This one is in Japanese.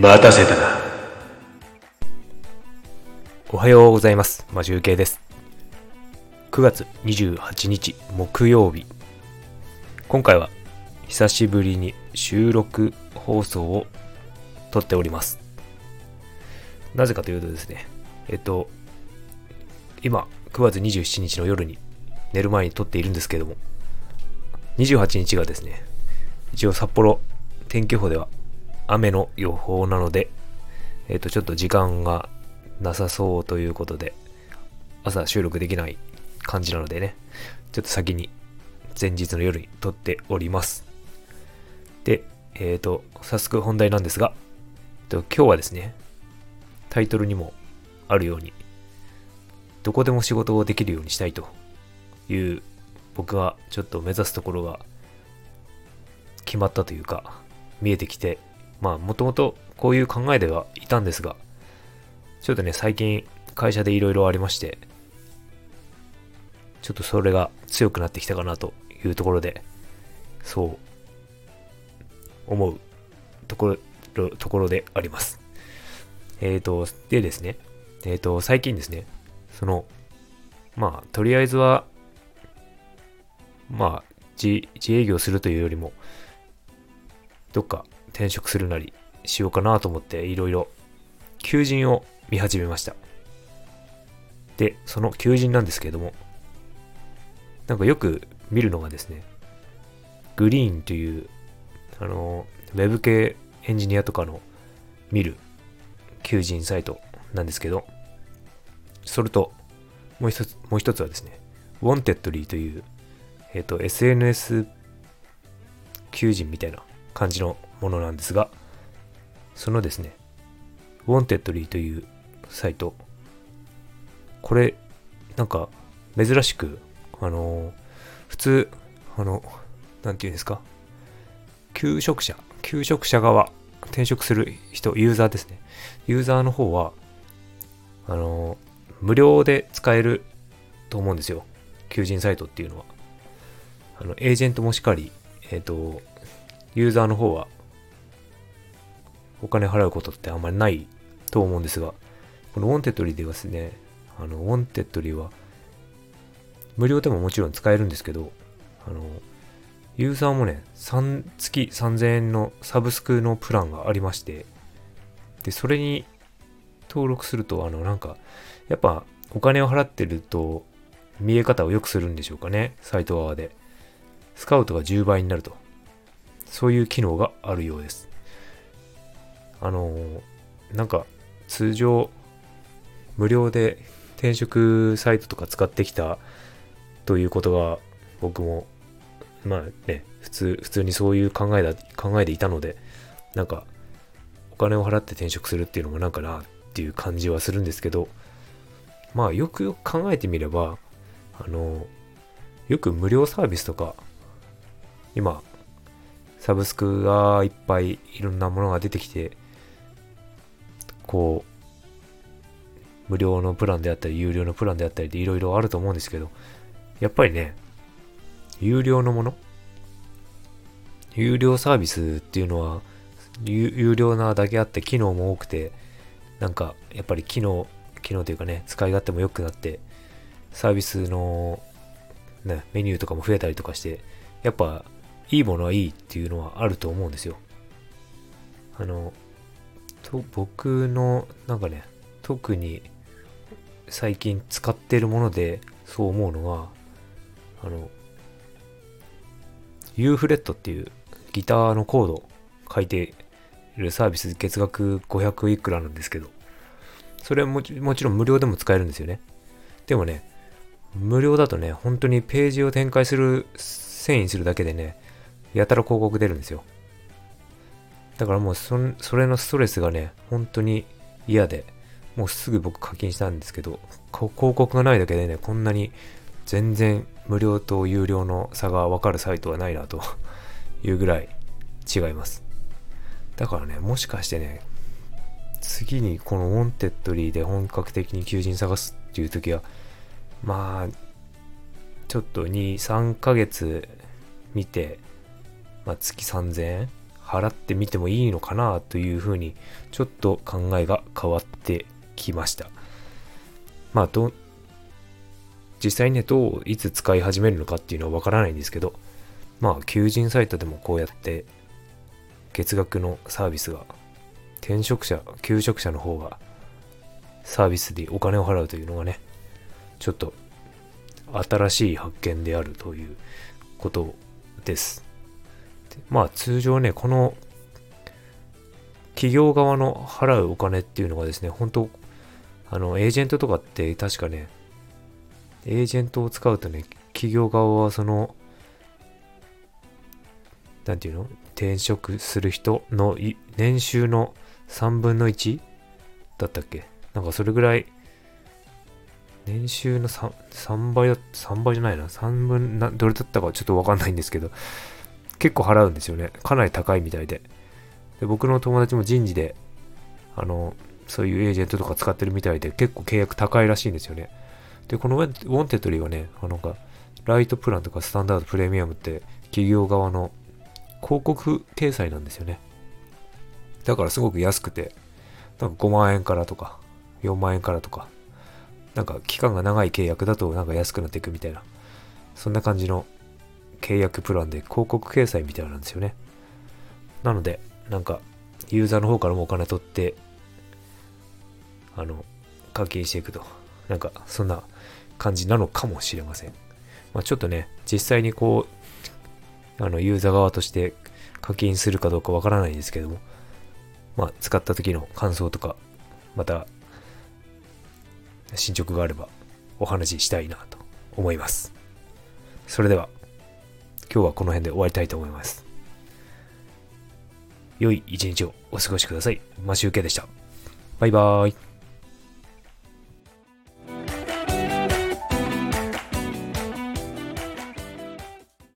待たせたな。おはようございます。マジュウケイです。9月28日木曜日。今回は久しぶりに収録放送を撮っております。なぜかというとですね、えっと、今9月27日の夜に寝る前に撮っているんですけども、28日がですね、一応札幌天気予報では雨の予報なので、えっと、ちょっと時間がなさそうということで、朝収録できない感じなのでね、ちょっと先に前日の夜に撮っております。で、えっ、と、早速本題なんですが、えっと今日はですね、タイトルにもあるように、どこでも仕事をできるようにしたいという、僕がちょっと目指すところが決まったというか、見えてきて、まあ、もともとこういう考えではいたんですが、ちょっとね、最近会社でいろいろありまして、ちょっとそれが強くなってきたかなというところで、そう思うところ、ところであります。えーと、でですね、えーと、最近ですね、その、まあ、とりあえずは、まあ、自自営業するというよりも、どっか転職するなりしようかなと思っていろいろ求人を見始めました。で、その求人なんですけれども、なんかよく見るのがですね、グリーンという、あの、ウェブ系エンジニアとかの見る求人サイトなんですけど、それと、もう一つ、もう一つはですね、Wantedly という、えっ、と、SNS 求人みたいな感じのものなんですが、そのですね、Wantedly というサイト、これ、なんか、珍しく、あの、普通、あの、なんていうんですか、求職者、求職者側、転職する人、ユーザーですね。ユーザーの方は、あの、無料で使えると思うんですよ。求人サイトっていうのは。あの、エージェントもしかり、えっ、と、ユーザーの方は、お金払うことってあんまりないと思うんですが、このウォンテッドリーではですね、あの、ウォンテッドリーは、無料でももちろん使えるんですけど、あの、ユーザーもね、3月3000円のサブスクのプランがありまして、で、それに登録すると、あの、なんか、やっぱお金を払ってると見え方を良くするんでしょうかね、サイト側で。スカウトが10倍になると。そういう機能があるようです。あのーなんか通常無料で転職サイトとか使ってきたということが僕もまあね普通普通にそういう考えだ考えでいたのでなんかお金を払って転職するっていうのもなんかなっていう感じはするんですけどまあよくよく考えてみればあのよく無料サービスとか今サブスクがいっぱいいろんなものが出てきてこう無料のプランであったり有料のプランであったりでいろいろあると思うんですけどやっぱりね有料のもの有料サービスっていうのは有有料なだけあって機能も多くてなんかやっぱり機能機能というかね使い勝手も良くなってサービスの、ね、メニューとかも増えたりとかしてやっぱいいものはいいっていうのはあると思うんですよ。あのと僕のなんかね特に最近使ってるものでそう思うのはあの U フレットっていうギターのコード書いているサービス月額500いくらなんですけどそれはもちもちろん無料でも使えるんですよね。でもね無料だとね本当にページを展開する遷移するだけでねやたら広告出るんですよだからもうそそれのストレスがね、本当に嫌で、もうすぐ僕課金したんですけど、広告がないだけでね、こんなに全然無料と有料の差がわかるサイトはないなと いうぐらい違います。だからね、もしかしてね、次にこのウォンテッドリーで本格的に求人探すっていう時は、まあ、ちょっと2、3ヶ月見て、まあ、月3000円？払ってみてもいいのかなというふうにちょっと考えが変わってきました。まあど実際ねどういつ使い始めるのかっていうのはわからないんですけどまあ求人サイトでもこうやって月額のサービスが転職者求職者の方がサービスでお金を払うというのがねちょっと新しい発見であるということです。まあ通常ねこの企業側の払うお金っていうのがですね本当あのエージェントとかって確かねエージェントを使うとね企業側はそのなんていうの？転職する人の年収の3分の1だったっけ？なんかそれぐらい、年収の 3, 3倍だ、3倍じゃないな、3分な、どれだったかちょっとわかんないんですけど、結構払うんですよね。かなり高いみたいで。で僕の友達も人事で、あの、そういうエージェントとか使ってるみたいで、結構契約高いらしいんですよね。で、このウォンテッドリーはね、あのか、ライトプランとかスタンダードプレミアムって企業側の広告掲載なんですよね。だからすごく安くて、なんか5万円からとか、4万円からとか、なんか期間が長い契約だとなんか安くなっていくみたいな、そんな感じの契約プランで広告掲載みたいなんですよね。なので、なんか、ユーザーの方からもお金取って、あの、課金していくと。なんか、そんな感じなのかもしれません。まあ、ちょっとね、実際にこう、あの、ユーザー側として課金するかどうかわからないんですけども、まあ、使った時の感想とか、また、進捗があればお話ししたいなと思います。それでは、今日はこの辺で終わりたいと思います。良い一日をお過ごしください。マシュウケでした。バイバーイ。